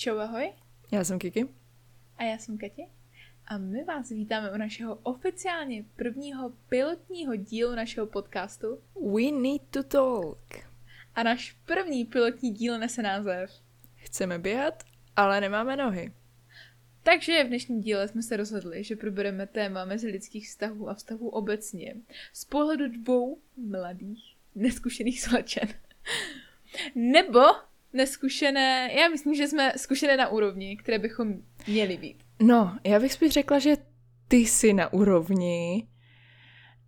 Čau, ahoj. Já jsem Kiki. A já jsem Kati. A my vás vítáme u našeho oficiálně prvního pilotního dílu našeho podcastu. We need to talk. A náš první pilotní díl nese název. Chceme běhat, ale nemáme nohy. Takže v dnešním díle jsme se rozhodli, že probereme téma mezilidských vztahů a vztahů obecně z pohledu dvou mladých, neskušených slečen. Nebo neskušené, já myslím, že jsme zkušené na úrovni, které bychom měli být. No, já bych spíš řekla, že ty jsi na úrovni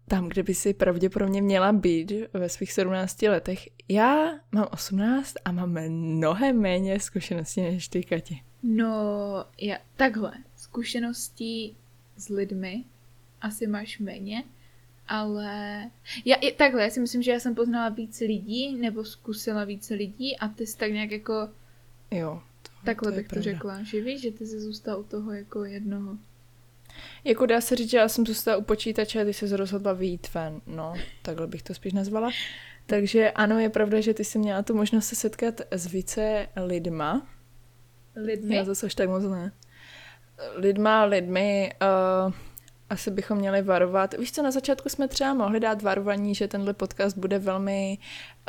tam, kde by si pravděpodobně měla být ve svých 17 letech. Já mám 18 a mám mnohem méně zkušeností než ty, Kati. No, já, takhle, zkušeností s lidmi asi máš méně, ale já, takhle, já si myslím, že já jsem poznala více lidí, nebo zkusila více lidí a ty jsi tak nějak jako... Jo. To, takhle to bych pravda. to řekla, že víš, že ty jsi zůstal u toho jako jednoho. Jako dá se říct, že já jsem zůstala u počítače a ty jsi rozhodla vyjít ven, no, takhle bych to spíš nazvala. Takže ano, je pravda, že ty jsi měla tu možnost se setkat s více lidma. Lidmi? Já zase až tak moc ne. Lidma, lidmi, uh, asi bychom měli varovat. Víš co, na začátku jsme třeba mohli dát varování, že tenhle podcast bude velmi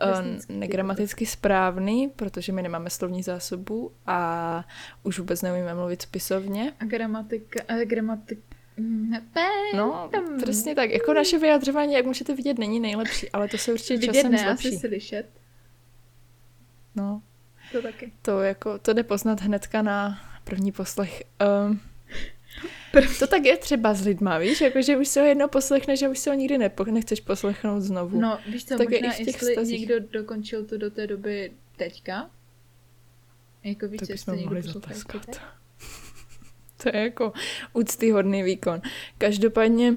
uh, negramaticky správný, protože my nemáme slovní zásobu a už vůbec neumíme mluvit spisovně. A gramatika, a gramatik, No, přesně tak. Jako naše vyjadřování, jak můžete vidět, není nejlepší, ale to se určitě vidět časem ne, zlepší. Asi slyšet. No. To taky. To jako, to jde poznat hnedka na první poslech. Um. To tak je třeba s lidma, víš, jakože už se ho jednou poslechneš a už se ho nikdy nepo, nechceš poslechnout znovu. No, víš co, tak možná jestli stazích. někdo dokončil to do té doby teďka, jako víš, tak jestli někdo poslouchá To je jako úctyhodný výkon. Každopádně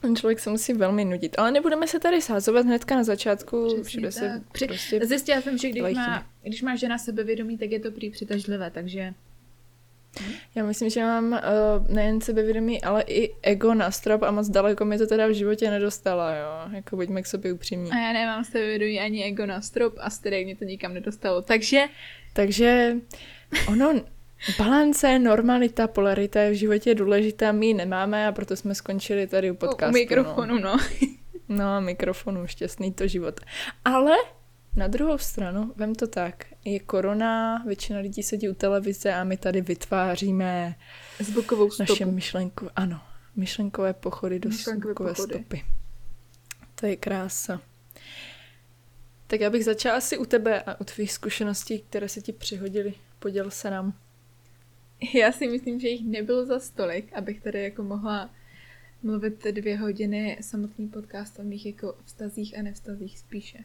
ten člověk se musí velmi nudit. Ale nebudeme se tady sázovat hnedka na začátku. Přesně všude se Při... prostě Zjistila jsem, že když má, když má žena sebevědomí, tak je to prý přitažlivé, takže já myslím, že mám uh, nejen sebevědomí, ale i ego na strop a moc daleko mi to teda v životě nedostala, jo. Jako buďme k sobě upřímní. A já nemám sebevědomí ani ego na strop a stejně mě to nikam nedostalo. Takže... Takže ono, balance, normalita, polarita je v životě důležitá, my ji nemáme a proto jsme skončili tady u podcastu. U, u mikrofonu, no. no. no, mikrofonu, šťastný to život. Ale na druhou stranu, vem to tak, je korona, většina lidí sedí u televize a my tady vytváříme zvukovou stopu. naše myšlenku, ano, myšlenkové pochody do Myšlenkové zvukové pochody. stopy. To je krása. Tak já bych začala asi u tebe a u tvých zkušeností, které se ti přihodily. Poděl se nám. Já si myslím, že jich nebylo za stolik, abych tady jako mohla mluvit dvě hodiny samotný podcast o mých jako vztazích a nevztazích spíše.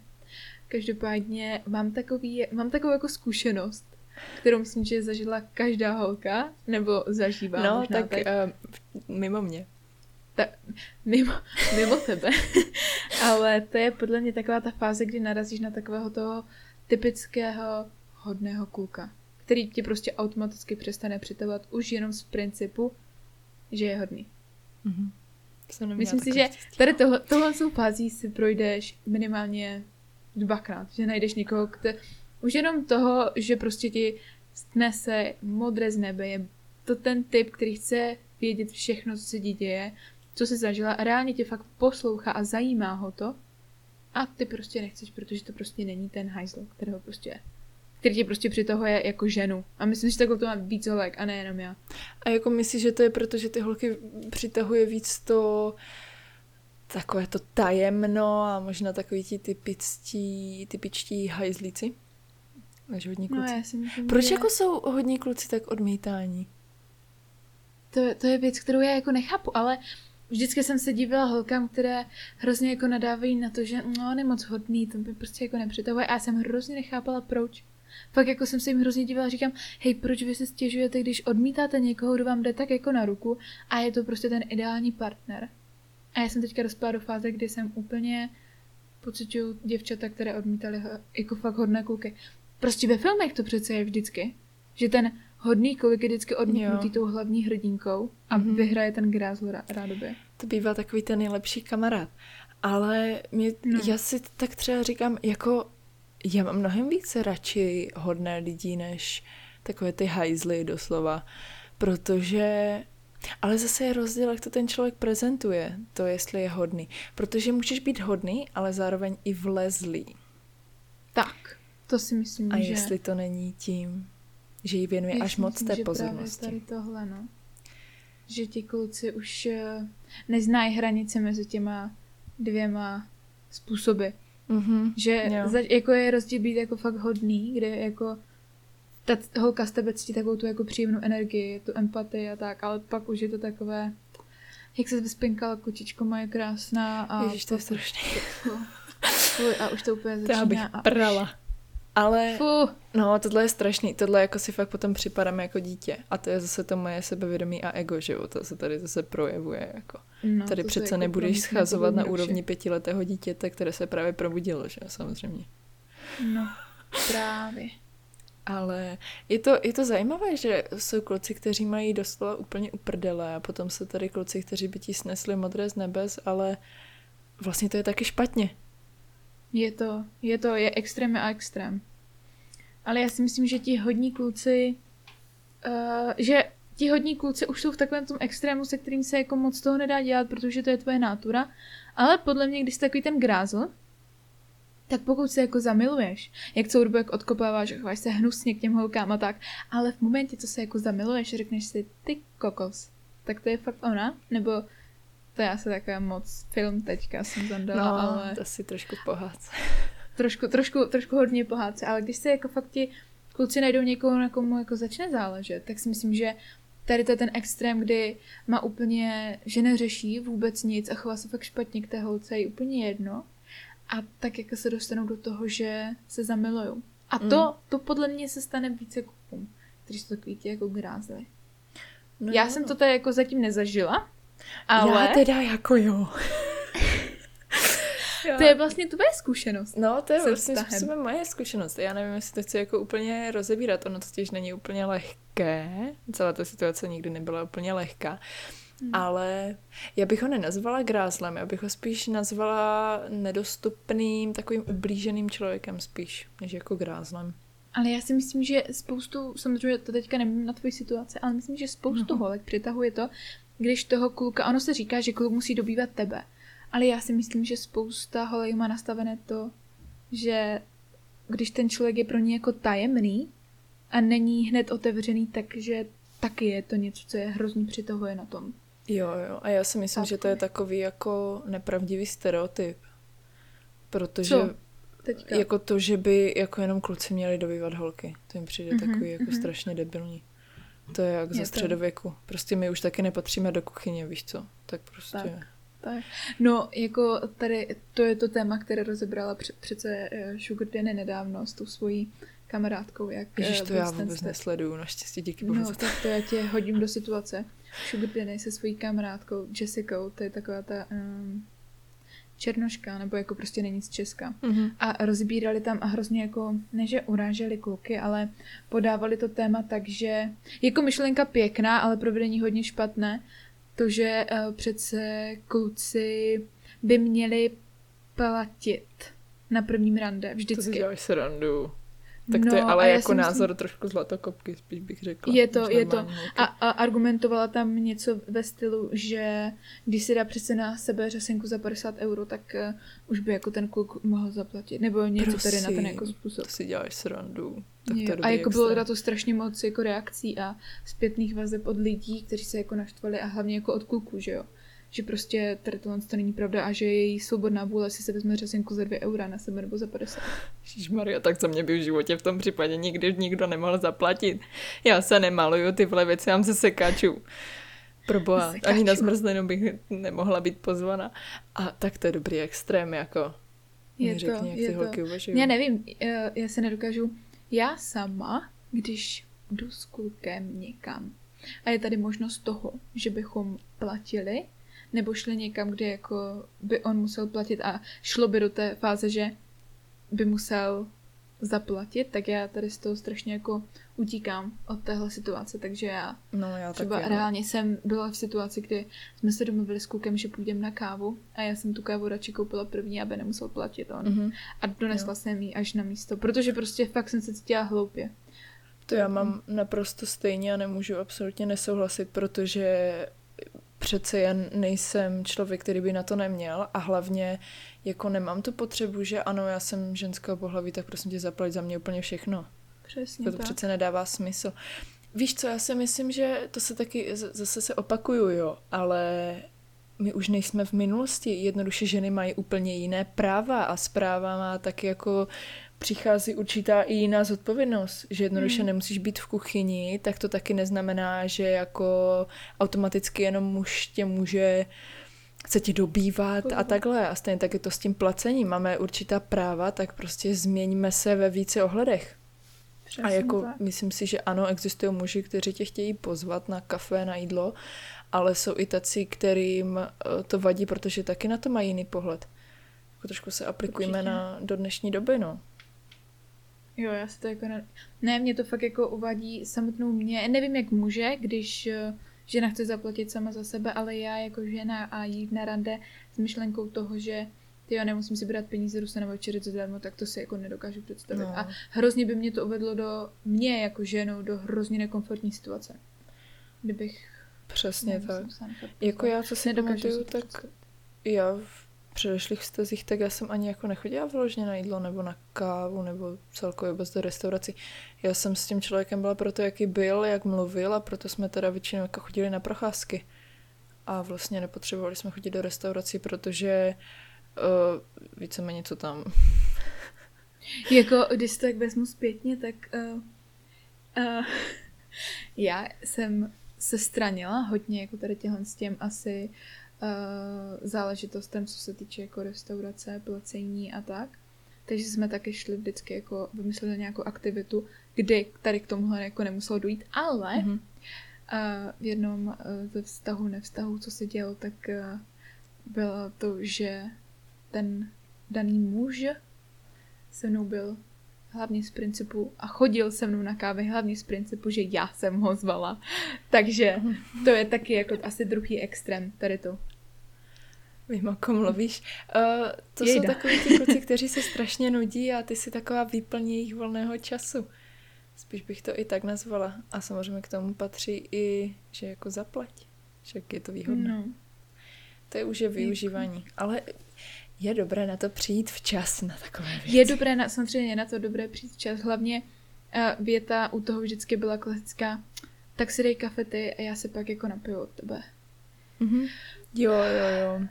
Každopádně mám, takový, mám takovou jako zkušenost, kterou myslím, že zažila každá holka, nebo zažívá No, možná tak teď. Uh, mimo mě. Ta, mimo, mimo tebe. Ale to je podle mě taková ta fáze, kdy narazíš na takového toho typického hodného kluka, který ti prostě automaticky přestane přitahovat už jenom z principu, že je hodný. Mm-hmm. Myslím si, že tady tohle, tohle jsou fází si projdeš minimálně dvakrát, že najdeš někoho, kdo... Už jenom toho, že prostě ti snese modré z nebe, je to ten typ, který chce vědět všechno, co se ti děje, co se zažila a reálně tě fakt poslouchá a zajímá ho to a ty prostě nechceš, protože to prostě není ten hajzl, kterého prostě je který tě prostě přitahuje jako ženu. A myslím, že takhle to má víc holek a nejenom já. A jako myslíš, že to je proto, že ty holky přitahuje víc to takové to tajemno a možná takový ti typičtí, typičtí hajzlíci? Máš hodní kluci. No, já si myslím, Proč že... jako jsou hodní kluci tak odmítání? To, to je věc, kterou já jako nechápu, ale vždycky jsem se dívala holkám, které hrozně jako nadávají na to, že no, on je moc hodný, to by prostě jako nepřitahuje a já jsem hrozně nechápala proč. Fakt jako jsem se jim hrozně dívala a říkám, hej, proč vy se stěžujete, když odmítáte někoho, kdo vám jde tak jako na ruku a je to prostě ten ideální partner. A já jsem teďka dospěla do fáze, kdy jsem úplně pocituju děvčata, které odmítali jako fakt hodné kluky. Prostě ve filmech to přece je vždycky, že ten hodný kluk je vždycky odmítnutý jo. tou hlavní hrdinkou a mm-hmm. vyhraje ten grázl rádoby. To bývá takový ten nejlepší kamarád. Ale mě, no. já si tak třeba říkám, jako já mám mnohem více radši hodné lidi, než takové ty hajzly doslova, protože ale zase je rozdíl, jak to ten člověk prezentuje, to jestli je hodný. Protože můžeš být hodný, ale zároveň i vlezlý. Tak, to si myslím, A že... jestli to není tím, že jí věnuje Já až moc myslím, té že právě pozornosti. tady tohle, no. Že ti kluci už eh, neznají hranice mezi těma dvěma způsoby. Mhm. Že Jo. za, jako je rozdíl být jako fakt hodný, kde jako ta holka z tebe cítí takovou tu jako příjemnou energii, tu empatii a tak, ale pak už je to takové, jak se vyspinkala kočičko moje krásná a Ježiš, to je strašný. a už to úplně To já bych začíná prala. Ale Fu, no, tohle je strašný. Tohle jako si fakt potom připadáme jako dítě. A to je zase to moje sebevědomí a ego, že jo? To se tady zase projevuje. Jako. no, tady to přece jako nebudeš schazovat na úrovni pětiletého dítěte, které se právě probudilo, že jo? Samozřejmě. No, právě. Ale je to, je to zajímavé, že jsou kluci, kteří mají doslova úplně uprdele a potom jsou tady kluci, kteří by ti snesli modré z nebes, ale vlastně to je taky špatně. Je to, je to, je extrém a extrém. Ale já si myslím, že ti hodní kluci, uh, že ti hodní kluci už jsou v takovém tom extrému, se kterým se jako moc toho nedá dělat, protože to je tvoje natura. Ale podle mě, když jsi takový ten grázl, tak pokud se jako zamiluješ, jak celou dobu jak odkopáváš a chováš se hnusně k těm holkám a tak, ale v momentě, co se jako zamiluješ, řekneš si, ty kokos, tak to je fakt ona, nebo to je asi taková moc film teďka jsem zandala, No, ale to si trošku pohádce. trošku, trošku, trošku hodně pohádce, ale když se jako fakt ti kluci najdou někoho, na komu jako začne záležet, tak si myslím, že tady to je ten extrém, kdy má úplně, že neřeší vůbec nic a chová se fakt špatně k té holce, je úplně jedno. A tak jako se dostanou do toho, že se zamilujou. A to, Mm. to podle mě se stane více klukům, kteří jsou takový ti jako grázli. No, Já jo, jsem no. to tady jako zatím nezažila, ale Já teda jako jo. to je vlastně tvoje zkušenost. No, to je vlastně způsobem moje zkušenost. Já nevím, jestli to chci jako úplně rozebírat. Ono totiž není úplně lehké. Celá ta situace nikdy nebyla úplně lehká. Hmm. Ale já bych ho nenazvala grázlem, já bych ho spíš nazvala nedostupným, takovým ublíženým člověkem spíš, než jako grázlem. Ale já si myslím, že spoustu, samozřejmě to teďka nevím na tvoji situaci, ale myslím, že spoustu No. holek přitahuje to, když toho kluka, ono se říká, že kluk musí dobývat tebe, ale já si myslím, že spousta holek má nastavené to, že když ten člověk je pro ně jako tajemný a není hned otevřený, takže taky je to něco, co je hrozně přitahuje na tom. Jo, jo. A já si myslím, Tak. že to je takový jako nepravdivý stereotyp. Protože Co? Teďka. jako to, že by jako jenom kluci měli dobývat holky, to jim přijde Mhm, takový jako mhm. strašně debilní. To je jak Je ze to. středověku. Prostě my už taky nepatříme do kuchyně, víš co? Tak prostě... Tak. Tak. No, jako tady, to je to téma, které rozebrala pře- přece eh, Sugar Danny nedávno s tou svojí kamarádkou, jak Ježiš, eh, to já vůbec nesleduju, naštěstí díky bohu No, to. tak to já tě hodím do situace. Sugar Danny se svojí kamarádkou Jessicou, to je taková ta um, černoška, nebo jako prostě není z Česka. Mhm. A rozbírali tam a hrozně jako, ne že uráželi kluky, ale podávali to téma tak, že jako myšlenka pěkná, ale provedení hodně špatné, to, že uh, přece kluci by měli platit na prvním rande To si vždycky. děláš srandu. Tak to No, je a ale jako si myslím- názor trošku zlatokopky, spíš bych řekla. Je to, je to. A, a argumentovala tam něco ve stylu, že když si dá přece na sebe řasenku za 50 euro, tak uh, už by jako ten kluk mohl zaplatit. Nebo něco tady na ten Prosím, jako způsob. To si děláš srandu. Tak to Jo, a jako bylo na to strašně moc jako reakcí a zpětných vazeb od lidí, kteří se jako naštvali a hlavně jako od kluků, že jo. Že prostě tady tohle to není pravda a že je její svobodná vůle si se vezme řasenku za 2 eura na sebe nebo za 50. Maria, tak co mě by v životě v tom případě nikdy nikdo nemohl zaplatit. Já se nemaluju, tyhle věci mám ze sekáčů. Proboha, Sekáčů. ani na zmrzlinu bych nemohla být pozvaná. A tak to je dobrý extrém, jako. Je to, jak je ty to. holky uvažují. Já nevím, eh, já se nedokážu. Já sama, když jdu s klukem někam a je tady možnost toho, že bychom platili, nebo šli někam, kde jako by on musel platit a šlo by do té fáze, že by musel zaplatit, tak já tady z toho strašně jako utíkám od téhle situace, takže já No, já Třeba taky, no. reálně jsem byla v situaci, kdy jsme se domluvili s klukem, že půjdeme na kávu a já jsem tu kávu radši koupila první, aby nemusel platit on. Mhm. A donesla Jo. jsem ji až na místo, protože prostě fakt jsem se cítila hloupě. To já mám naprosto stejně a nemůžu absolutně nesouhlasit, protože přece jen nejsem člověk, který by na to neměl a hlavně jako nemám tu potřebu, že ano, já jsem ženská pohlaví, tak prosím tě zaplať za mě úplně všechno. Přesně To, to tak. přece nedává smysl. Víš co, já si myslím, že to se taky, zase se opakuju, jo, ale my už nejsme v minulosti. Jednoduše ženy mají úplně jiné práva a zpráva má taky jako přichází určitá i jiná zodpovědnost, že jednoduše Hmm. nemusíš být v kuchyni, tak to taky neznamená, že jako automaticky jenom muž tě může se ti dobývat a takhle. A stejně tak je to s tím placením. Máme určitá práva, tak prostě změňme se ve více ohledech. Přesně A jako tak. myslím si, že ano, existují muži, kteří tě chtějí pozvat na kafe, na jídlo, ale jsou i tací, kterým eh, to vadí, protože taky na to mají jiný pohled. Jako trošku se aplikujeme Určitě. na, do dnešní doby, no. Jo, já si to jako ne... Ne, mě to fakt jako uvádí samotnou mě. Nevím, jak muže, když eh, žena chce zaplatit sama za sebe, ale já jako žena a jít na rande s myšlenkou toho, že ty já nemusím si brát peníze, jdu se na večeři zadarmo, tak to si jako nedokážu představit. No. A hrozně by mě to uvedlo do mě jako ženu do hrozně nekomfortní situace. Kdybych... Přesně nevím, tak. Jako já, co si Nedokážu pamatuju, tak já v předešlých vztazích, tak já jsem ani jako nechodila vyloženě na jídlo nebo na kávu nebo celkově vůbec do restaurací. Já jsem s tím člověkem byla proto, jaký byl, jak mluvil a proto jsme teda většinou jako chodili na procházky. A vlastně nepotřebovali jsme chodit do restaurací, protože uh, víceméně co tam. Jako, když to tak vezmu zpětně, tak uh, uh, já jsem se stranila hodně jako tady těhle s těm asi uh, záležitostem, co se týče jako restaurace, placení a tak. Takže jsme taky šli vždycky jako vymysleli nějakou aktivitu, kdy tady k tomuhle jako nemuselo dojít, ale Mhm. uh, v jednom uh, ze vztahu, nevztahu, co se dělo, tak uh, bylo to, že ten daný muž se mnou byl hlavně z principu a chodil se mnou na kávy hlavně z principu, že já jsem ho zvala. Takže to je taky jako asi druhý extrém, tady to. Vím, o kom mluvíš. Uh, to Jejda. jsou takový ti kluci, kteří se strašně nudí a ty si taková výplň jejich volného času. Spíš bych to i tak nazvala. A samozřejmě k tomu patří i, že jako zaplať. Však je to výhodné. No. To je už je využívání. Ale je dobré na to přijít včas na takové věci. Je dobré, na, samozřejmě je na to dobré přijít včas. Hlavně uh, věta u toho vždycky byla klasická, tak si dej kafe ty a já se pak jako napiju od tebe. Mhm. Jo, jo, jo.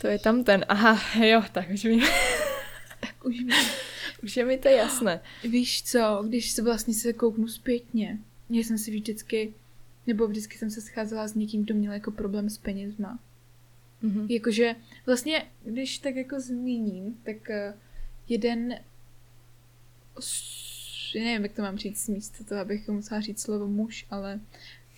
To je tam ten. Aha, jo, tak už mi, Tak už mi... už je mi to jasné. Víš co, když se vlastně se kouknu zpětně, já jsem si vždycky, nebo vždycky jsem se scházela s někým, kdo měl jako problém s penězma. Mhm. Jakože vlastně, když tak jako zmíním, tak eh, jeden, nevím, jak to mám říct z místa toho, abych musela říct slovo muž, ale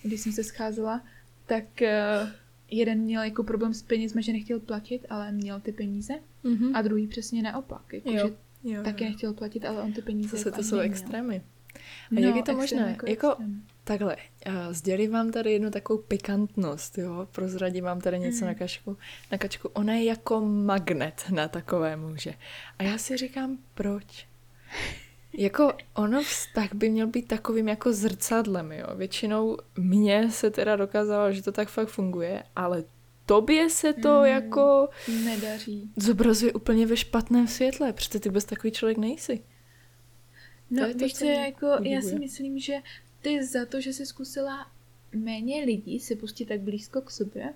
když jsem se scházela, tak eh, jeden měl jako problém s penězma, že nechtěl platit, ale měl ty peníze Mhm. a druhý přesně naopak, jako, Jo, že jo, taky jo. nechtěl platit, ale on ty peníze Zase jako to jsou neměl. extrémy. A jak je to možné? Jako- extrém. Takhle, uh, sdělím vám tady jednu takovou pikantnost, jo, prozradím vám tady něco Mm. na, kačku, na kačku. Ona je jako magnet na takové muže. A já si říkám, proč? Jako ono vztah by měl být takovým jako zrcadlem, jo. Většinou mně se teda dokázalo, že to tak fakt funguje, ale tobě se to Mm. jako Nedaří. zobrazuje úplně ve špatném světle, protože ty bez takový člověk nejsi. No, je to, víš co jako, já si myslím, že ty za to, že jsi zkusila méně lidí se pustit tak blízko k sobě,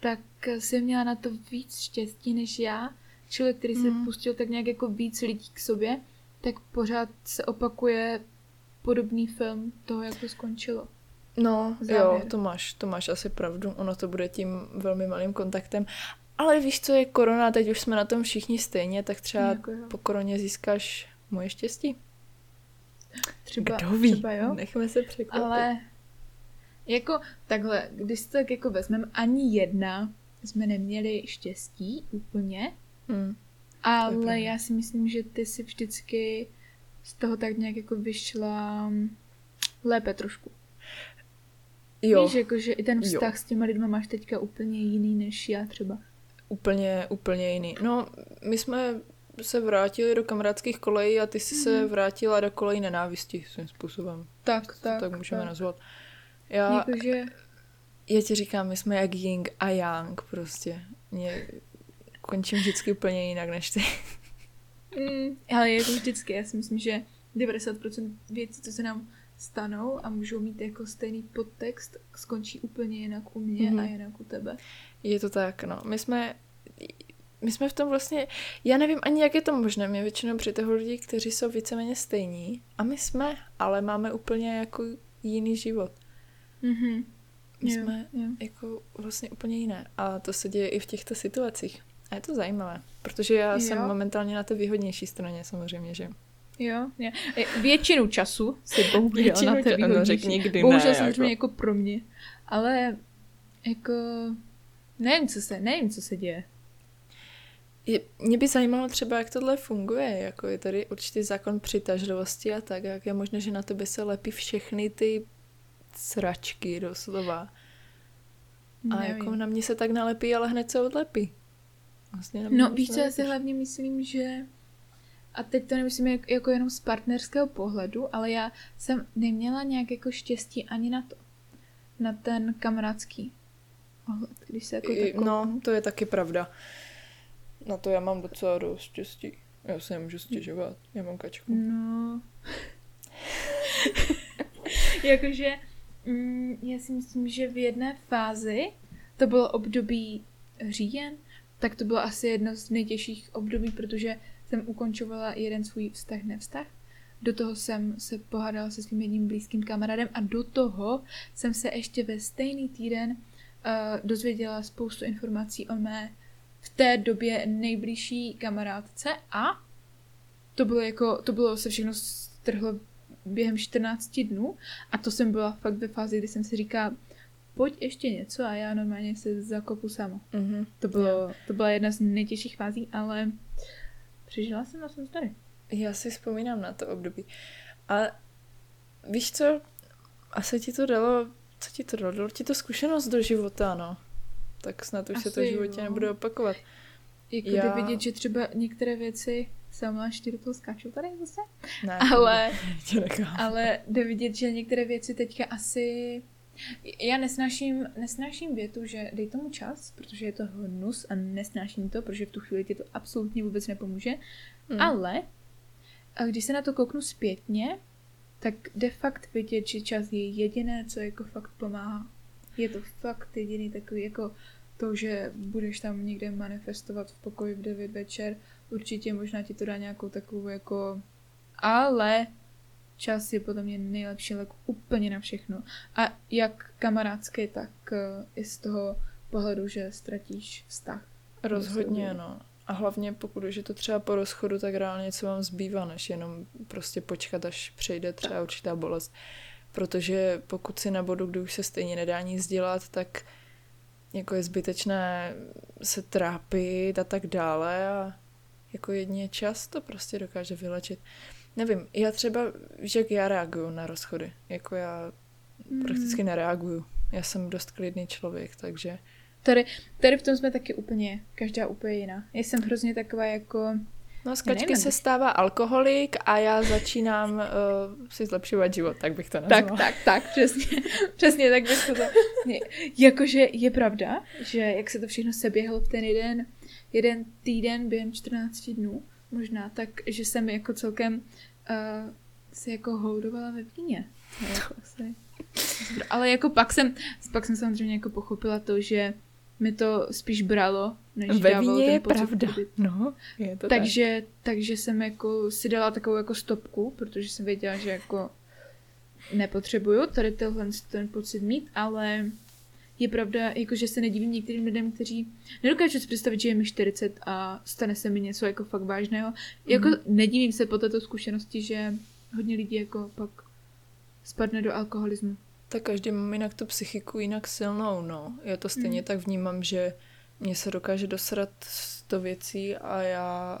tak jsi měla na to víc štěstí než já. Člověk, který se Mhm. pustil tak nějak jako víc lidí k sobě, tak pořád se opakuje podobný film toho, jak to skončilo. No, Závěr. jo, to máš, to máš asi pravdu. Ono to bude tím velmi malým kontaktem. Ale víš, co je korona, teď už jsme na tom všichni stejně, tak třeba Jako jo. po koroně získáš moje štěstí. Třeba, Kdo ví? třeba jo. Nechme se překvapit. Ale jako takhle, když to tak jako vezmeme, ani jedna jsme neměli štěstí úplně, Hmm. Ale já si myslím, že ty si vždycky z toho tak nějak jako vyšla mm, lépe trošku. Jo, Víš, jako, že i ten Jo. vztah s těma lidma máš teďka úplně jiný než já třeba. úplně, úplně jiný. No, my jsme se vrátili do kamarádských kolejí a ty jsi mm. se vrátila do kolejí nenávisti svým způsobem. Tak, tak. Tak můžeme tak. nazvat. Já, Jakože... já ti říkám, my jsme jak Ying a Yang prostě. Mě končím vždycky úplně jinak než ty. Mm, ale jako vždycky, já si myslím, že 90% věcí, co se nám stanou a můžou mít jako stejný podtext, skončí úplně jinak u mě mm-hmm. a jinak u tebe. Je to tak, no. My jsme, my jsme v tom vlastně, já nevím ani, jak je to možné, mě většinou přitahují lidi, kteří jsou víceméně stejní a my jsme, ale máme úplně jako jiný život. Mm-hmm. My jo, jsme jo. jako vlastně úplně jiné a to se děje i v těchto situacích. A je to zajímavé, protože já jo. jsem momentálně na té výhodnější straně samozřejmě, že Jo, jo. Většinu času si bohužel Většinu na té výhodnější. řekni, kdy bohužel ne, samozřejmě jako. jako pro mě. Ale jako nevím, co se, nevím, co se děje. Je, mě by zajímalo třeba, jak tohle funguje. Jako je tady určitý zákon přitažlivosti a tak, jak je možné, že na tebe se lepí všechny ty sračky doslova. A Nevím. jako na mě se tak nalepí, ale hned se odlepí. Vlastně no víš, co já si hlavně myslím, že a teď to nemyslím jak, jako jenom z partnerského pohledu, ale já jsem neměla nějak jako štěstí ani na to. Na ten kamarádský ohled, když se jako I, No, to je taky pravda. Na to já mám docela dost štěstí. Já se nemůžu stěžovat. Já mám kačku. No. Jakože mm, já si myslím, že v jedné fázi, to bylo období říjen, tak to bylo asi jedno z nejtěžších období, protože jsem ukončovala jeden svůj vztah nevztah. Do toho jsem se pohádala se svým jedním blízkým kamarádem a do toho jsem se ještě ve stejný týden uh, dozvěděla spoustu informací o mé v té době nejbližší kamarádce a to bylo jako, to bylo se všechno strhlo během 14 dnů a to jsem byla fakt ve fázi, kdy jsem si říkala, pojď ještě něco a já normálně se zakopu sama. Mm-hmm. To, bylo, to byla jedna z nejtěžších fází, ale přežila jsem a jsem tady. Já si vzpomínám na to období. A víš co, asi ti to dalo, co ti to dalo? Dalo ti to zkušenost do života, no. Tak snad už asi se to v životě jo. nebude opakovat. Jako Já... vidět, že třeba některé věci sama do toho skáču tady zase. Ne, ale, tě ale jde vidět, že některé věci teďka asi já nesnáším, nesnáším větu, že dej tomu čas, protože je to hnus a nesnáším to, protože v tu chvíli ti to absolutně vůbec nepomůže. Mm. Ale když se na to kouknu zpětně, tak de fakt vidět, že čas je jediné, co jako fakt pomáhá. Je to fakt jediný takový jako to, že budeš tam někde manifestovat v pokoji v 9 večer, určitě možná ti to dá nějakou takovou jako ale čas je podle mě nejlepší lék úplně na všechno. A jak kamarádský, tak eh, i z toho pohledu, že ztratíš vztah. Rozhodně, no. A hlavně pokud už je to třeba po rozchodu, tak reálně co vám zbývá, než jenom prostě počkat, až přejde třeba tak. určitá bolest. Protože pokud si na bodu, kdy už se stejně nedá nic dělat, tak jako je zbytečné se trápit a tak dále a jako jedně čas to prostě dokáže vylečit. Nevím, já třeba, víš, jak já reaguju na rozchody. Jako já mm. prakticky nereaguju. Já jsem dost klidný člověk, takže... Tady, tady v tom jsme taky úplně, každá úplně jiná. Já jsem hrozně taková jako... No z kačky se stává alkoholik a já začínám uh, si zlepšovat život, tak bych to nazvala. Tak, tak, tak, přesně, přesně tak bych to... Jakože je pravda, že jak se to všechno seběhlo v ten jeden, jeden týden během 14 dnů, možná, tak že jsem jako celkem uh, si jako holdovala ve víně. Jako asi. Ale jako pak jsem, pak jsem samozřejmě jako pochopila to, že mi to spíš bralo, než Ve víně je pocit, pravda. No, je to takže, tak. takže jsem jako si dala takovou jako stopku, protože jsem věděla, že jako nepotřebuju tady tenhle ten pocit mít, ale je pravda, jako že se nedivím některým lidem, kteří nedokážu si představit, že je mi 40 a stane se mi něco jako fakt vážného. Mm. Jako mhm. nedivím se po této zkušenosti, že hodně lidí jako pak spadne do alkoholismu. Tak každý mám jinak tu psychiku jinak silnou, no. Já to stejně mm. tak vnímám, že mě se dokáže dosrat to věcí a já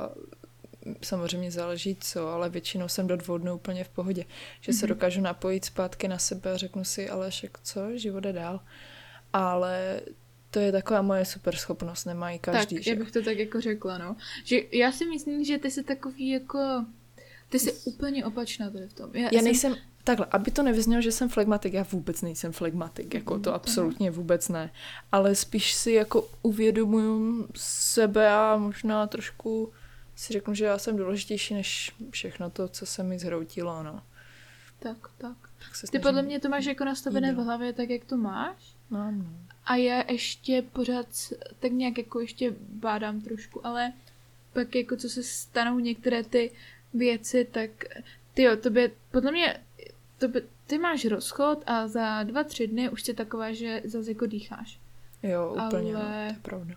samozřejmě záleží co, ale většinou jsem do dvou dnů úplně v pohodě. Že mm-hmm. se mhm. dokážu napojit zpátky na sebe a řeknu si, ale však co, život je dál ale To je taková moje super schopnost, nemají každý. Tak, že? já bych to tak jako řekla, no. Že já si myslím, že ty jsi takový jako... Ty jsi úplně opačná tady v tom. Já, já jsem... nejsem, takhle, aby to nevyznělo, že jsem flegmatik, já vůbec nejsem flegmatik, jako to absolutně vůbec ne. Ale spíš si jako uvědomuju sebe a možná trošku si řeknu, že já jsem důležitější než všechno to, co se mi zhroutilo, no. Tak, tak. tak Ty podle mě to máš jako nastavené v hlavě tak, jak to máš. No, no. A já ještě pořád tak nějak jako ještě bádám trošku, ale pak jako co se stanou některé ty věci, tak ty jo, to by, podle mě, to by, ty máš rozchod a za dva, tři dny už jsi taková, že zase jako dýcháš. Jo, úplně, no, ale no, to je pravda.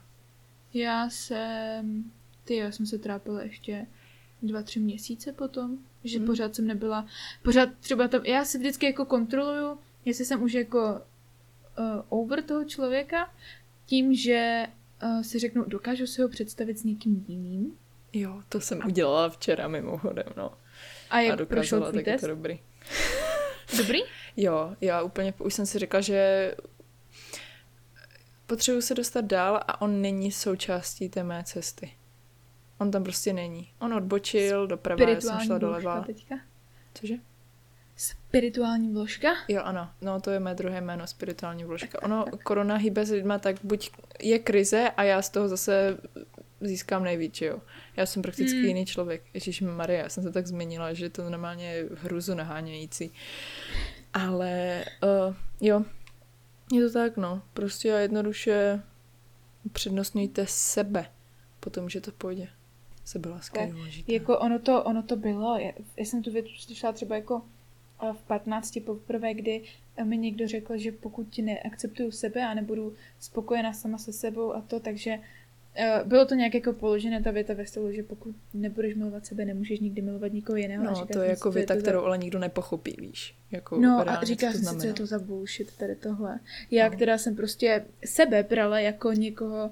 Já jsem, ty já jsem se trápila ještě dva, tři měsíce potom, že hmm. pořád jsem nebyla, pořád třeba tam, já si vždycky jako kontroluju, jestli jsem už jako over toho člověka, tím, že uh, si řeknu, dokážu si ho představit s někým jiným. Jo, to jsem a... udělala včera mimochodem, no. A jak a prošel tvůj tak test? to dobrý. Dobrý? jo, já úplně, už jsem si řekla, že potřebuji se dostat dál a on není součástí té mé cesty. On tam prostě není. On odbočil doprava, já jsem šla doleva. teďka? Cože? Spirituální vložka? Jo, ano. No, to je mé druhé jméno, spirituální vložka. Ono, korona hýbe s lidma, tak buď je krize a já z toho zase získám nejvíc, jo. Já jsem prakticky hmm. jiný člověk. Ježíš Maria, já jsem se tak změnila, že to normálně hruzu nahánějící. Ale uh, jo, je to tak, no. Prostě a jednoduše přednostňujte sebe, potom, že to půjde. Sebeláska je důležitá. Jako ono to, ono to bylo, já, já jsem tu větu slyšela třeba jako v 15 poprvé, kdy mi někdo řekl, že pokud neakceptuju sebe a nebudu spokojená sama se sebou a to, takže eh, bylo to nějak jako položené ta věta ve stylu, že pokud nebudeš milovat sebe, nemůžeš nikdy milovat nikoho jiného. No, to je jako věta, kterou za... ale nikdo nepochopí, víš. Jako no a říká si, co je to za bullshit tady tohle. Já, no. která jsem prostě sebe brala jako někoho,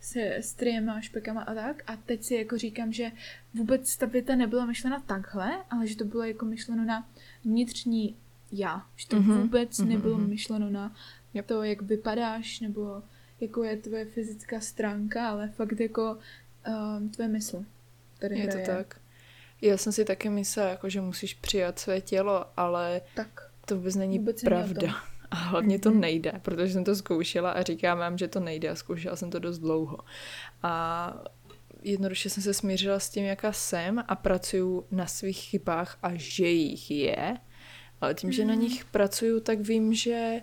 se striema, špekama a tak. A teď si jako říkám, že vůbec ta věta nebyla myšlena takhle, ale že to bylo jako myšleno na vnitřní já. Že to mm-hmm. vůbec mm-hmm. nebylo mhm. myšleno na to, jak vypadáš, nebo jako je tvoje fyzická stránka, ale fakt jako um, tvoje mysl. Tady je hraje. to tak. Já jsem si taky myslela, jako, že musíš přijat své tělo, ale tak. to vůbec není vůbec pravda. A hlavně to mhm. nejde, protože jsem to zkoušela a říkám vám, že to nejde a zkoušela jsem to dost dlouho. A jednoduše jsem se smířila s tím, jaká jsem a pracuju na svých chybách a že jich je. Ale tím, že na mhm. nich pracuju, tak vím, že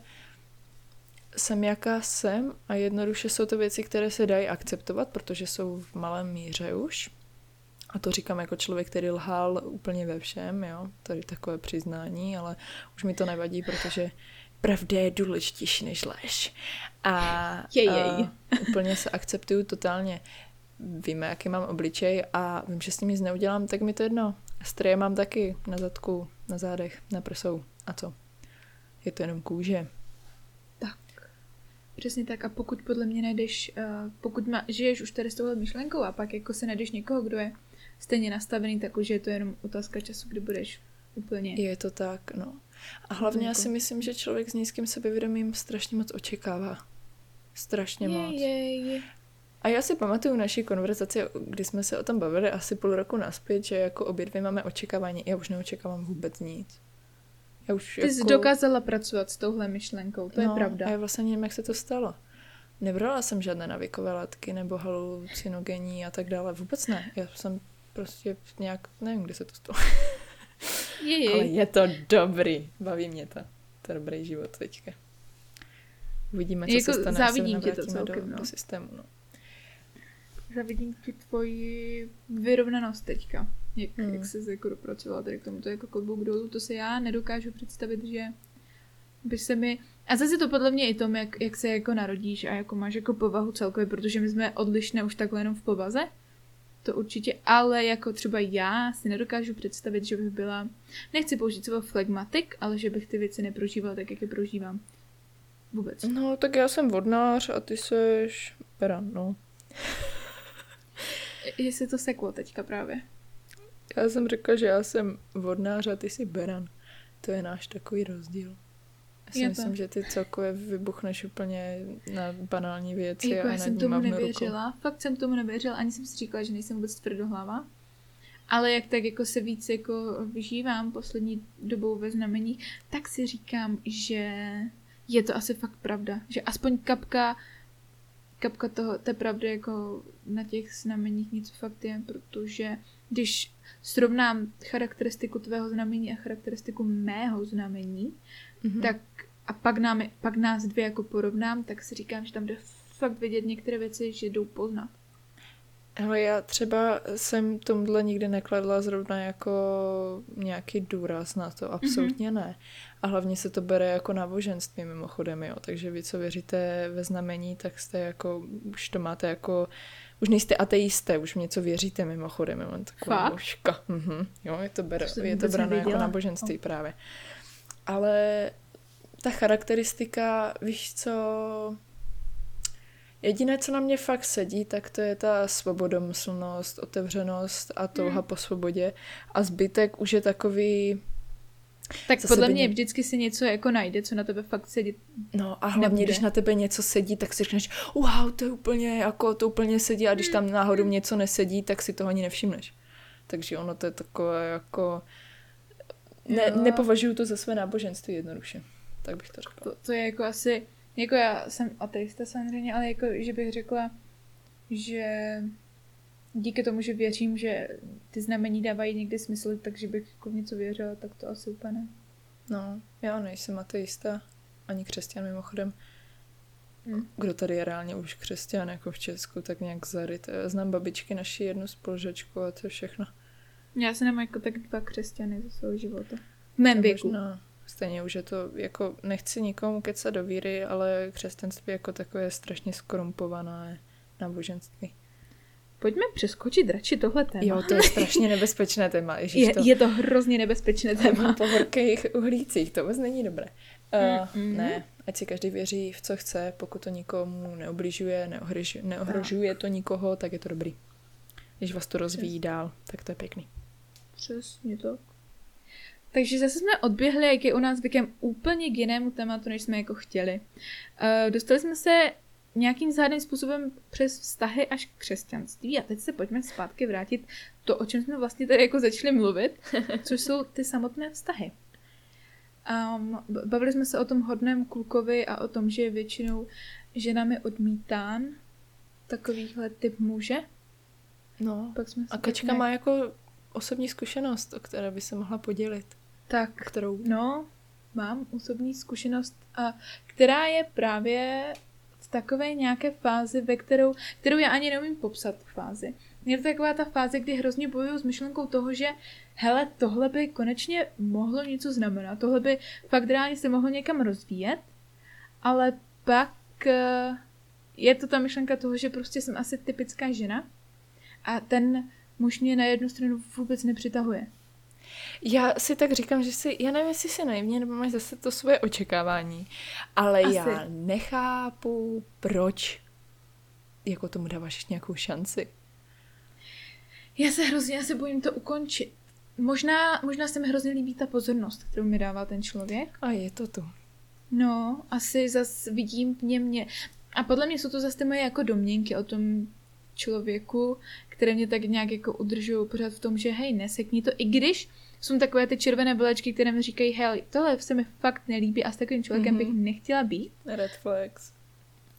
jsem jaká jsem a jednoduše jsou to věci, které se dají akceptovat, protože jsou v malém míře už. A to říkám jako člověk, který lhal úplně ve všem, jo. Tady takové přiznání, ale už mi to nevadí, protože pravda je důležitější než lež. A, jej, jej. a úplně se akceptuju totálně. Víme, jaký mám obličej a vím, že s tím nic neudělám, tak mi to jedno. Strie mám taky na zadku, na zádech, na prsou. A co? Je to jenom kůže. Tak. Přesně tak. A pokud podle mě najdeš, uh, pokud ma, žiješ už tady s touhle myšlenkou a pak jako se najdeš někoho, kdo je stejně nastavený, tak už je to jenom otázka času, kdy budeš úplně. Je to tak, no. A hlavně já si myslím, že člověk s nízkým sebevědomím strašně moc očekává. Strašně moc. Je. A já si pamatuju naší konverzaci, kdy jsme se o tom bavili asi půl roku naspět, že jako obě dvě máme očekávání. Já už neočekávám vůbec nic. Já už Ty jako... jsi dokázala pracovat s touhle myšlenkou, to no, je pravda. A já vlastně nevím, jak se to stalo. Nebrala jsem žádné navykové látky nebo halucinogenní a tak dále. Vůbec ne. Já jsem prostě nějak, nevím, kde se to stalo. Jej. Ale je to dobrý. Baví mě to. To je dobrý život teďka. Uvidíme, co jako se stane, závidím ti to celkem, do, no. do systému. No. Závidím ti tvoji vyrovnanost teďka. Jak, hmm. jak se jako dopracovala tady k tomu, to je jako klobouk dolů, to se já nedokážu představit, že by se mi... A zase to podle mě i tom, jak, jak se jako narodíš a jako máš jako povahu celkově, protože my jsme odlišné už takhle jenom v povaze, to určitě, ale jako třeba já si nedokážu představit, že bych byla, nechci použít slovo flegmatik, ale že bych ty věci neprožívala tak, jak je prožívám. Vůbec. No, tak já jsem vodnář a ty seš beran, no. Jestli to seklo teďka právě. Já jsem řekla, že já jsem vodnář a ty jsi beran. To je náš takový rozdíl. Já si je myslím, to. že ty celkově vybuchneš úplně na banální věci jako a já jsem tomu nevěřila. Ruku. Fakt jsem tomu nevěřila. Ani jsem si říkala, že nejsem vůbec tvrdohlava. Ale jak tak jako se víc jako vyžívám poslední dobou ve znamení, tak si říkám, že je to asi fakt pravda. Že aspoň kapka kapka toho, té pravdy jako na těch znameních něco fakt je, protože když srovnám charakteristiku tvého znamení a charakteristiku mého znamení, mm-hmm. tak a pak, nám, pak nás dvě jako porovnám, tak si říkám, že tam jde fakt vidět některé věci, že jdou poznat. Ale já třeba jsem tomhle nikdy nekladla zrovna jako nějaký důraz na to, absolutně mm-hmm. ne. A hlavně se to bere jako náboženství mimochodem, jo. Takže vy, co věříte ve znamení, tak jste jako, už to máte jako, už nejste ateisté, už v něco věříte mimochodem, jo. Taková ložka. Mhm. Jo, je to, bere, je to brané jako náboženství no. právě. Ale ta charakteristika, víš co, Jediné, co na mě fakt sedí, tak to je ta svobodomyslnost, otevřenost a touha hmm. po svobodě. A zbytek už je takový... Tak podle mě vždycky si něco jako najde, co na tebe fakt sedí. No a hlavně, nebude. když na tebe něco sedí, tak si řekneš, wow, to je úplně, jako, to úplně sedí a když tam náhodou hmm. něco nesedí, tak si toho ani nevšimneš. Takže ono to je takové jako... Ne, nepovažuji to za své náboženství jednoduše. Tak bych to řekla. To, to je jako asi jako já jsem ateista samozřejmě, ale jako, že bych řekla, že díky tomu, že věřím, že ty znamení dávají někdy smysl, takže bych jako v něco věřila, tak to asi úplně ne. No, já nejsem ateista, ani křesťan mimochodem. Hmm. Kdo tady je reálně už křesťan, jako v Česku, tak nějak zaryt. Já znám babičky naši jednu spolužačku a to je všechno. Já se nemám jako tak dva křesťany ze svého života. V mém věku. Možná, Stejně už je to, jako nechci nikomu kecat do víry, ale křesťanství jako takové je strašně skorumpované náboženství. Pojďme přeskočit radši tohle téma. Jo, to je strašně nebezpečné téma. Ježiš, je, to, je to hrozně nebezpečné téma. Po horkých uhlících, to vůbec není dobré. Uh, mm-hmm. Ne, ať si každý věří v co chce, pokud to nikomu neobližuje, neohrožuje, neohrožuje to nikoho, tak je to dobrý. Když vás to rozvíjí dál, tak to je pěkný. Přesně to. Takže zase jsme odběhli, jak je u nás zvykem, úplně k jinému tématu, než jsme jako chtěli. Uh, dostali jsme se nějakým záhadným způsobem přes vztahy až k křesťanství a teď se pojďme zpátky vrátit to, o čem jsme vlastně tady jako začali mluvit, což jsou ty samotné vztahy. Um, bavili jsme se o tom hodném klukovi a o tom, že je většinou ženami odmítán takovýhle typ muže. No, Pak jsme a Kačka nějak... má jako osobní zkušenost, o které by se mohla podělit. Tak, kterou? no, mám osobní zkušenost, a která je právě v takové nějaké fázi, ve kterou, kterou já ani neumím popsat tu fázi. Je to taková ta fáze, kdy hrozně bojuju s myšlenkou toho, že hele, tohle by konečně mohlo něco znamenat, tohle by fakt reálně se mohlo někam rozvíjet, ale pak eh, je to ta myšlenka toho, že prostě jsem asi typická žena a ten muž mě na jednu stranu vůbec nepřitahuje. Já si tak říkám, že si, já nevím, jestli si naivně, nebo máš zase to svoje očekávání, ale Asi. já nechápu, proč jako tomu dáváš nějakou šanci. Já se hrozně asi bojím to ukončit. Možná, možná se mi hrozně líbí ta pozornost, kterou mi dává ten člověk. A je to tu. No, asi zas vidím v něm mě. A podle mě jsou to zase ty moje jako domněnky o tom člověku, které mě tak nějak jako udržují pořád v tom, že hej, nesekni to, i když jsou takové ty červené vlečky, které mi říkají, hej, tohle se mi fakt nelíbí a s takovým člověkem mm-hmm. bych nechtěla být. Red flags.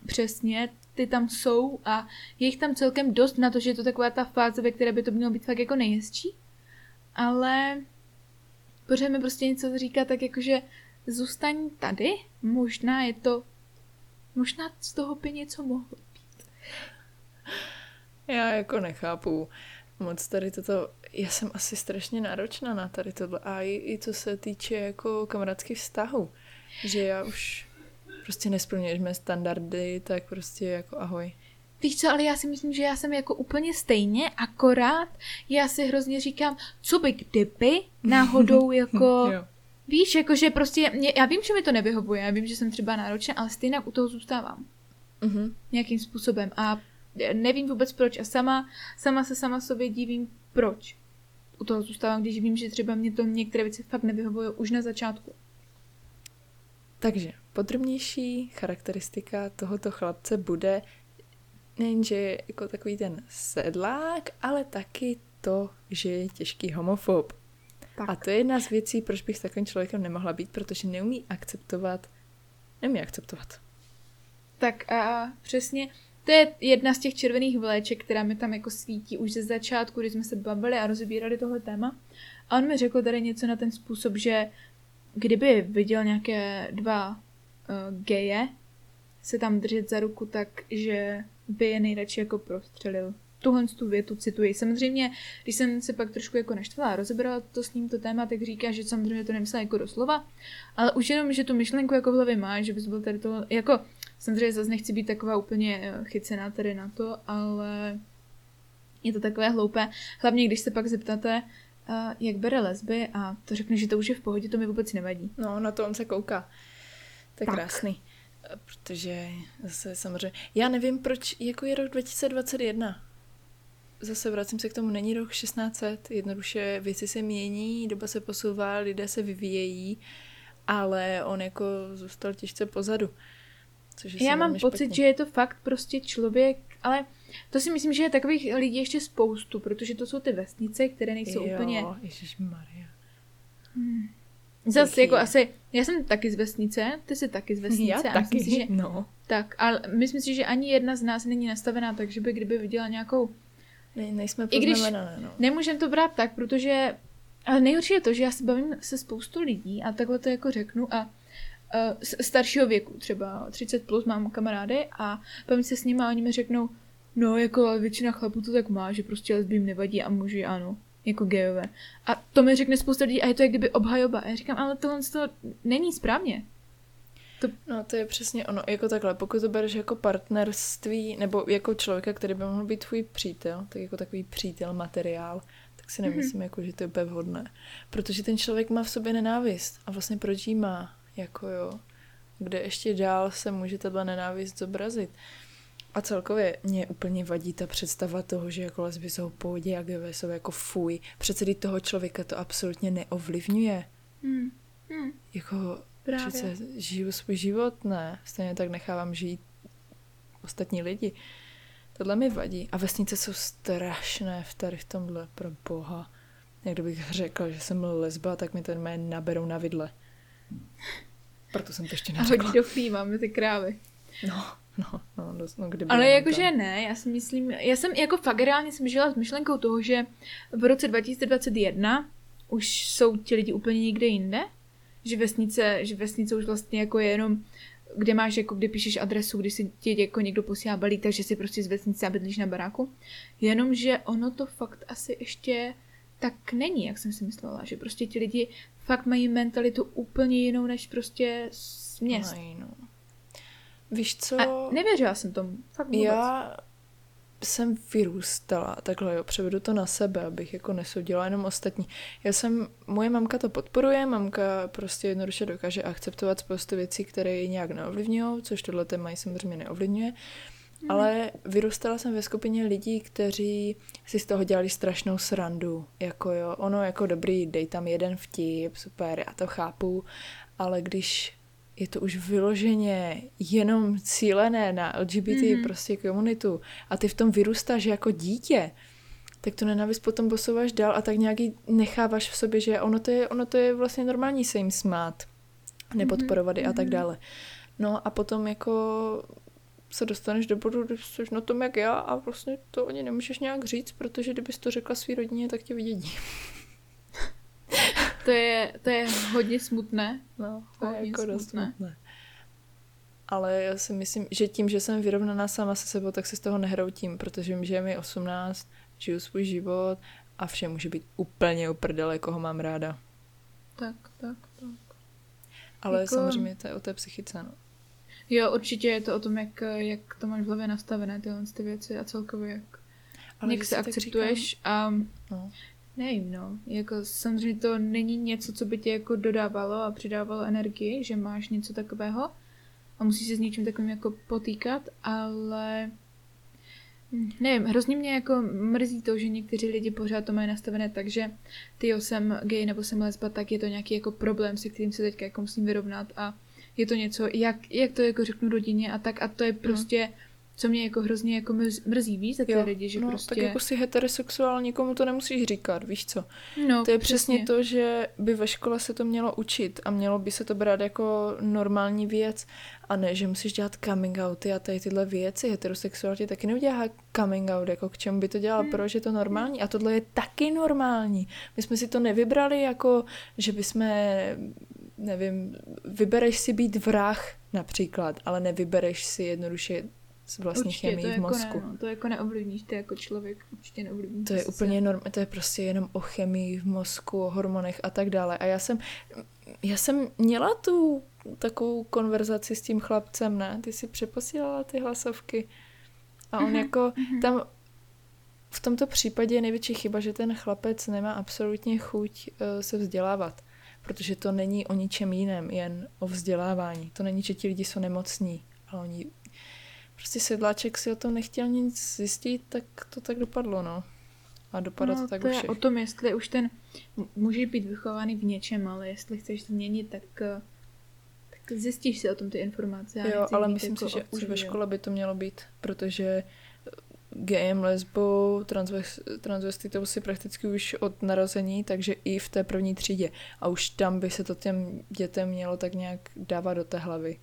Přesně, ty tam jsou a je jich tam celkem dost na to, že je to taková ta fáze, ve které by to mělo být fakt jako nejhezčí. Ale pořád mi prostě něco říká tak jako, že zůstaň tady, možná je to, možná z toho by něco mohlo být. Já jako nechápu moc tady toto, já jsem asi strašně náročná na tady tohle a i, i co se týče jako kamarádských vztahů, že já už prostě nesplňuješ mé standardy, tak prostě jako ahoj. Víš co, ale já si myslím, že já jsem jako úplně stejně, akorát já si hrozně říkám, co by kdyby náhodou jako... Víš, jakože prostě, mě, já vím, že mi to nevyhovuje, já vím, že jsem třeba náročná, ale stejně u toho zůstávám. Mm-hmm. Nějakým způsobem. A nevím vůbec proč a sama, sama se sama sobě divím, proč u toho zůstávám, když vím, že třeba mě to některé věci fakt nevyhovují už na začátku. Takže podrobnější charakteristika tohoto chlapce bude nejenže jako takový ten sedlák, ale taky to, že je těžký homofob. Tak. A to je jedna z věcí, proč bych s takovým člověkem nemohla být, protože neumí akceptovat, neumí akceptovat. Tak a přesně, to je jedna z těch červených vléček, která mi tam jako svítí už ze začátku, kdy jsme se bavili a rozbírali tohle téma. A on mi řekl tady něco na ten způsob, že kdyby viděl nějaké dva uh, geje se tam držet za ruku, tak že by je nejradši jako prostřelil. Tuhle tu větu cituji. Samozřejmě, když jsem se pak trošku jako naštvala a rozebrala to s ním to téma, tak říká, že samozřejmě to nemyslel jako doslova, ale už jenom, že tu myšlenku jako v hlavě má, že bys byl tady to, jako samozřejmě zase nechci být taková úplně eh, chycená tady na to, ale je to takové hloupé. Hlavně, když se pak zeptáte, uh, jak bere lesby a to řekne, že to už je v pohodě, to mi vůbec nevadí. No, na to on se kouká. To je tak. krásný. Protože zase samozřejmě, já nevím, proč, jako je rok 2021. Zase vracím se k tomu, není rok 1600, jednoduše věci se mění, doba se posouvá, lidé se vyvíjejí, ale on jako zůstal těžce pozadu. Což je Já mám pocit, špatně. že je to fakt prostě člověk, ale to si myslím, že je takových lidí ještě spoustu, protože to jsou ty vesnice, které nejsou jo, úplně... Maria. Hmm. Zase jako asi, já jsem taky z vesnice, ty jsi taky z vesnice. Já taky, myslím si, že, no. Tak, ale myslím si, že ani jedna z nás není nastavená tak, že by kdyby viděla nějakou... Ne, nejsme I když no. nemůžem to brát tak, protože... Ale nejhorší je to, že já se bavím se spoustu lidí a takhle to jako řeknu a staršího věku, třeba 30 plus mám kamarády a bavím se s nimi a oni mi řeknou, no jako většina chlapů to tak má, že prostě lesbím nevadí a muži ano jako gejové. A to mi řekne spousta lidí a je to jak kdyby obhajoba. A já říkám, ale tohle to není správně. To... No to je přesně ono, jako takhle, pokud to bereš jako partnerství, nebo jako člověka, který by mohl být tvůj přítel, tak jako takový přítel, materiál, tak si nemyslím, mm-hmm. jako, že to je úplně vhodné. Protože ten člověk má v sobě nenávist. A vlastně proč jí má? Jako jo. Kde ještě dál se může tato nenávist zobrazit? A celkově mě úplně vadí ta představa toho, že jako lesby jsou pohodě a gay jsou jako fuj. Přece toho člověka to absolutně neovlivňuje. Hmm. Hmm. Jako Právě. přece žiju svůj život, ne. Stejně tak nechávám žít ostatní lidi. Tohle mi vadí. A vesnice jsou strašné v tady v tomhle, pro boha. Jak kdybych řekla, že jsem lesba, tak mi to mé naberou na vidle. Proto jsem to ještě neřekla. A hodí do chlí, máme ty krávy. No. No, no, dost, no kdyby Ale jakože ne, já si myslím, já jsem jako fakt reálně jsem žila s myšlenkou toho, že v roce 2021 už jsou ti lidi úplně někde jinde, že vesnice, že vesnice už vlastně jako je jenom kde máš, jako kde píšeš adresu, když si ti jako někdo posílá balík, takže si prostě z vesnice a bydlíš na baráku. Jenomže ono to fakt asi ještě tak není, jak jsem si myslela, že prostě ti lidi fakt mají mentalitu úplně jinou než prostě z měst. Mají, no. Víš co? A nevěřila jsem tomu. Fakt vůbec. Já jsem vyrůstala, takhle jo, převedu to na sebe, abych jako nesoudila jenom ostatní. Já jsem, moje mamka to podporuje, mamka prostě jednoduše dokáže akceptovat spoustu věcí, které ji nějak neovlivňují, což tohle téma samozřejmě neovlivňuje. Hmm. Ale vyrůstala jsem ve skupině lidí, kteří si z toho dělali strašnou srandu. Jako jo, ono jako dobrý, dej tam jeden vtip, super, já to chápu, ale když je to už vyloženě jenom cílené na LGBT mm-hmm. prostě komunitu a ty v tom vyrůstáš jako dítě, tak tu nenávist potom posouváš dál a tak nějaký necháváš v sobě, že ono to je, ono to je vlastně normální se jim smát, nepodporovat mm-hmm. a tak mhm. dále. No a potom jako se dostaneš do bodu, kdy jsi na tom jak já a vlastně to ani nemůžeš nějak říct, protože kdybys to řekla svý rodině, tak tě vidědí. to, je, to je hodně smutné. No, to hodně je jako smutné. dost smutné. Ale já si myslím, že tím, že jsem vyrovnaná sama se sebou, tak se z toho nehroutím, protože vím, že je mi 18, žiju svůj život a vše může být úplně uprdele, koho mám ráda. Tak, tak, tak. Ale jako... samozřejmě to je o té psychice, no. Jo, určitě je to o tom, jak, jak to máš v hlavě nastavené, tyhle ty věci a celkově jak, Ale jak se akceptuješ říkám... a no. Nevím, no. Jako samozřejmě to není něco, co by tě jako dodávalo a přidávalo energii, že máš něco takového a musíš se s něčím takovým jako potýkat, ale nevím, hrozně mě jako mrzí to, že někteří lidi pořád to mají nastavené tak, že ty jo, jsem gay nebo jsem lesba, tak je to nějaký jako problém, se kterým se teďka jako musím vyrovnat a je to něco, jak, jak to jako řeknu rodině a tak a to je mhm. prostě... Hmm co mě jako hrozně jako mrzí, víš, za ty jo, lidi, že no, prostě... tak jako si heterosexuál, nikomu to nemusíš říkat, víš co? No, to je přesně. přesně to, že by ve škole se to mělo učit a mělo by se to brát jako normální věc a ne, že musíš dělat coming outy a tady tyhle věci. Heterosexuál ti taky neudělá coming out, jako k čemu by to dělal, hmm. proč je to normální a tohle je taky normální. My jsme si to nevybrali jako, že bychom nevím, vybereš si být vrah například, ale nevybereš si jednoduše s vlastní určitě, chemii v jako mozku. Ne, no, to jako neovlivníš ty jako člověk, určitě neovlivníš. To je se úplně norm, to je prostě jenom o chemii v mozku, o hormonech a tak dále. A já jsem, já jsem měla tu takovou konverzaci s tím chlapcem, ne? Ty si přeposílala ty hlasovky. A on uh-huh, jako uh-huh. tam v tomto případě je největší chyba, že ten chlapec nemá absolutně chuť uh, se vzdělávat. Protože to není o ničem jiném, jen o vzdělávání. To není, že ti lidi jsou nemocní, ale oni prostě sedláček si o tom nechtěl nic zjistit, tak to tak dopadlo, no. A dopadá no, to tak to je o tom, jestli už ten může být vychovaný v něčem, ale jestli chceš změnit, tak, eh, tak zjistíš si o tom ty informace. Jo, ale myslím jako si, že už ve škole by to mělo být, protože gejem, lesbou, transvestitou si prakticky už od narození, takže i v té první třídě. A už tam by se to těm dětem mělo tak nějak dávat do té hlavy.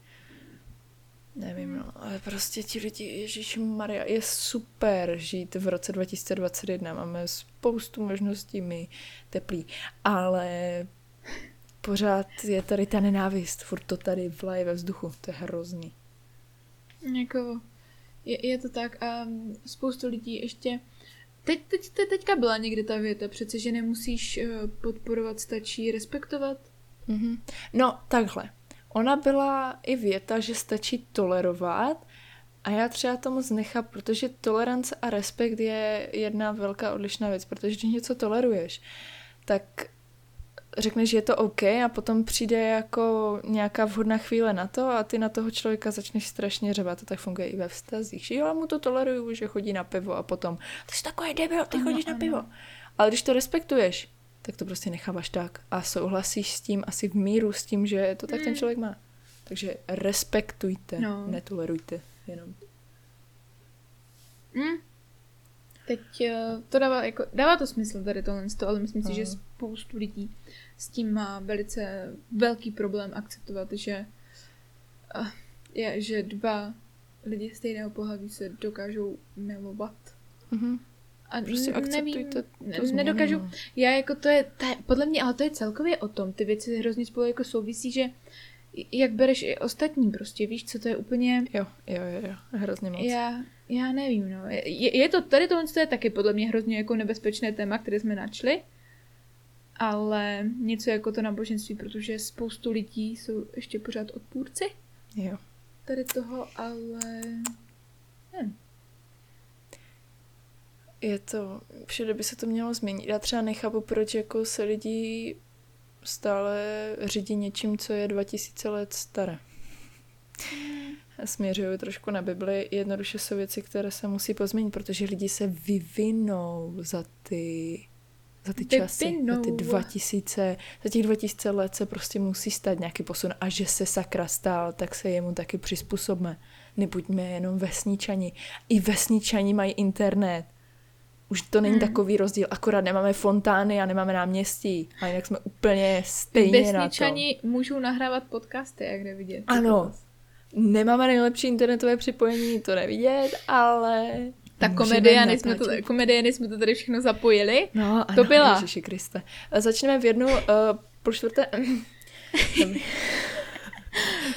Nevím, no, ale prostě ti lidi, Ježíš Maria, je super žít v roce 2021, máme spoustu možností, my teplí, ale pořád je tady ta nenávist, furt to tady vlaje ve vzduchu, to je hrozný. Jako, je, je to tak a spoustu lidí ještě Teď, teď, teď, teďka byla někde ta věta, přece, že nemusíš eh, podporovat, stačí respektovat. Mm-hmm. No, takhle. Ona byla i věta, že stačí tolerovat a já třeba to moc nechápu, protože tolerance a respekt je jedna velká odlišná věc, protože když něco toleruješ, tak řekneš, že je to OK a potom přijde jako nějaká vhodná chvíle na to a ty na toho člověka začneš strašně řevat. To tak funguje i ve vztazích. Že jo, já mu to toleruju, že chodí na pivo a potom ty jsi takový debil, ty ano, chodíš ano. na pivo. Ale když to respektuješ, tak to prostě necháváš tak a souhlasíš s tím asi v míru s tím, že to tak ten hmm. člověk má. Takže respektujte, no. netolerujte jenom. Mm. Teď uh, to dává, jako, dává to smysl tady tohle, ale myslím si, že no. spoustu lidí s tím má velice velký problém akceptovat, že, uh, je, že dva lidi stejného pohlaví se dokážou milovat. Mm-hmm. A prostě nevím, to nedokážu, no. já jako to je, to je, podle mě, ale to je celkově o tom, ty věci hrozně spolu jako souvisí, že jak bereš i ostatní prostě, víš, co to je úplně... Jo, jo, jo, jo, hrozně moc. Já, já nevím, no. Je, je to, tady tohle je taky podle mě hrozně jako nebezpečné téma, které jsme načli, ale něco jako to náboženství, protože spoustu lidí jsou ještě pořád odpůrci. Jo. Tady toho, ale... Hm je to, všude by se to mělo změnit. Já třeba nechápu, proč jako se lidi stále řídí něčím, co je 2000 let staré. Směřuju trošku na Bibli. Jednoduše jsou věci, které se musí pozměnit, protože lidi se vyvinou za ty za ty časy, za ty 2000, za těch 2000 let se prostě musí stát nějaký posun a že se sakra stál, tak se jemu taky přizpůsobme. Nebuďme jenom vesničani. I vesničani mají internet už to není hmm. takový rozdíl, akorát nemáme fontány a nemáme náměstí, a jinak jsme úplně stejně na to. můžou nahrávat podcasty, jak jde vidět. Ano, nemáme nejlepší internetové připojení, to nevidět, ale... Ta komedie, jsme to, komedie, jsme to tady všechno zapojili. No, ano, to byla. Ježiši Kriste. Začneme v jednu uh, po čtvrté...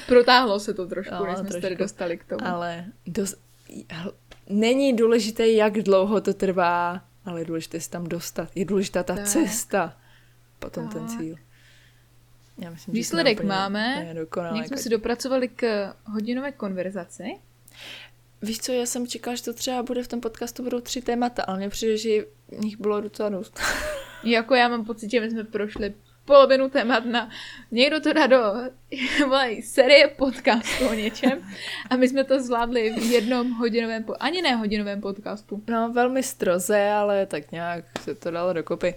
Protáhlo se to trošku, no, než jsme trošku, tady dostali k tomu. Ale dos není důležité, jak dlouho to trvá, ale je důležité se tam dostat. Je důležitá ta tak. cesta, potom tak. ten cíl. Já myslím, Výsledek že máme, jak jsme si dopracovali k hodinové konverzaci. Víš co, já jsem čekala, že to třeba bude v tom podcastu budou tři témata, ale mně přijde, že v nich bylo docela dost. jako já mám pocit, že my jsme prošli polovinu témat na někdo to dá do volej, série podcastu o něčem a my jsme to zvládli v jednom hodinovém, ani ne hodinovém podcastu. No, velmi stroze, ale tak nějak se to dalo dokopy.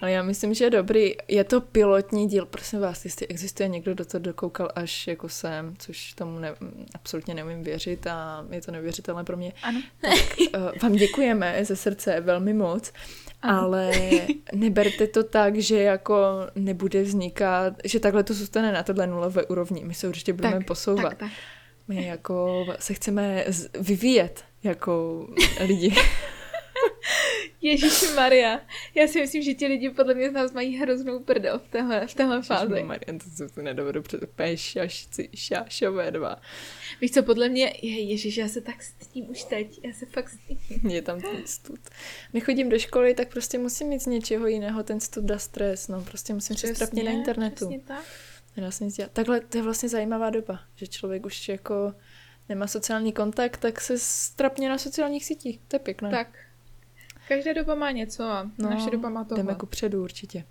Ale já myslím, že je dobrý. Je to pilotní díl, prosím vás, jestli existuje někdo, kdo to dokoukal až jako sem, což tomu ne, absolutně neumím věřit a je to nevěřitelné pro mě. Ano. Tak uh, vám děkujeme ze srdce velmi moc. Ano. Ale neberte to tak, že jako nebude vznikat, že takhle to zůstane na tohle nulové úrovni. My se určitě budeme tak, posouvat. Tak, tak. My jako se chceme vyvíjet jako lidi. Ježíši Maria. Já si myslím, že ti lidi podle mě z nás mají hroznou prdel v téhle, v téhle fázi. Maria, to se to nedovedu před úplně šašci, šašové dva. Víš co, podle mě, je, ježiš, já se tak stydím už teď. Já se fakt stydím. Je tam ten stud. Nechodím do školy, tak prostě musím mít z něčeho jiného ten stud a stres. No, prostě musím se strapně na internetu. Přesně tak. Nedá se nic dělat. Takhle to je vlastně zajímavá doba, že člověk už jako nemá sociální kontakt, tak se strapně na sociálních sítích. To je pěkné. Tak, Každá doba má něco a no, naše doba má to. Jdeme ku předu určitě.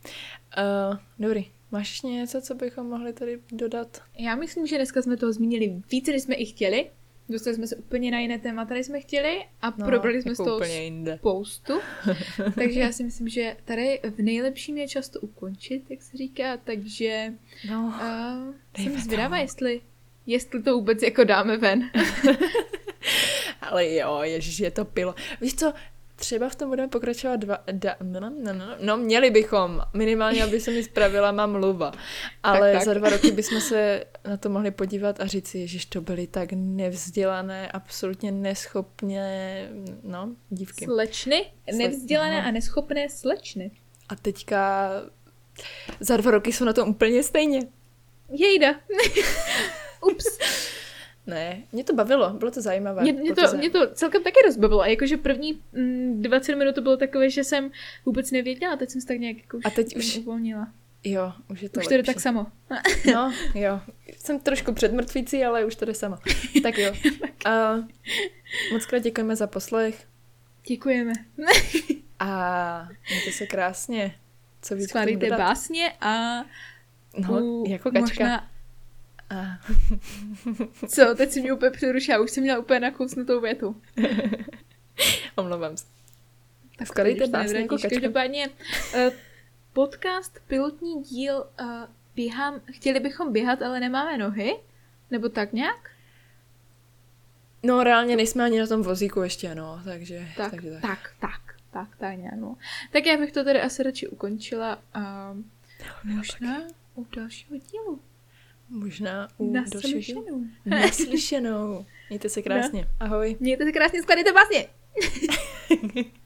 Uh, dobrý. Máš ještě něco, co bychom mohli tady dodat? Já myslím, že dneska jsme toho zmínili více, než jsme i chtěli. Dostali jsme se úplně na jiné témata, než jsme chtěli a no, probrali jsme jako z toho úplně jinde. spoustu. takže já si myslím, že tady v nejlepším je často ukončit, jak se říká, takže no, uh, jsem zvědavá, jestli, jestli to vůbec jako dáme ven. Ale jo, ježiš, je to pilo. Víš co, Třeba v tom budeme pokračovat dva... Da, no, no, no, no, no, měli bychom. Minimálně, aby se mi spravila má mluva. Ale tak, tak. za dva roky bychom se na to mohli podívat a říct si, že to byly tak nevzdělané, absolutně neschopné, no, dívky. Slečny? Nevzdělané a neschopné slečny. A teďka za dva roky jsou na tom úplně stejně. Jejda. Ups. Ne, mě to bavilo, bylo to zajímavé. Mě, mě, to, to, mě to celkem taky rozbavilo. A jakože první mm, 20 minut to bylo takové, že jsem vůbec nevěděla, teď jsem se tak nějak jako už, a teď už uvolnila. Jo, už je to Už to jde tak samo. no, jo. Jsem trošku předmrtvící, ale už to jde samo. Tak jo. Uh, moc krát děkujeme za poslech. Děkujeme. a mějte se krásně. Co víc Schválíte básně a no, u, jako kačka. Možná a... Co, teď si mě úplně přerušila, už jsem měla úplně nakousnutou větu. Omlouvám se. Tak skalejte básně jako. Každopádně uh, podcast, pilotní díl, uh, běhám, chtěli bychom běhat, ale nemáme nohy? Nebo tak nějak? No reálně nejsme ani na tom vozíku ještě, no, takže... Tak, takže tak. tak, tak, tak, tak nějak, no. Tak já bych to tady asi radši ukončila a uh, možná u dalšího dílu. Možná u Naslyšenou. Dalšího... Naslyšenou. Mějte se krásně. No. Ahoj. Mějte se krásně, skladejte vlastně.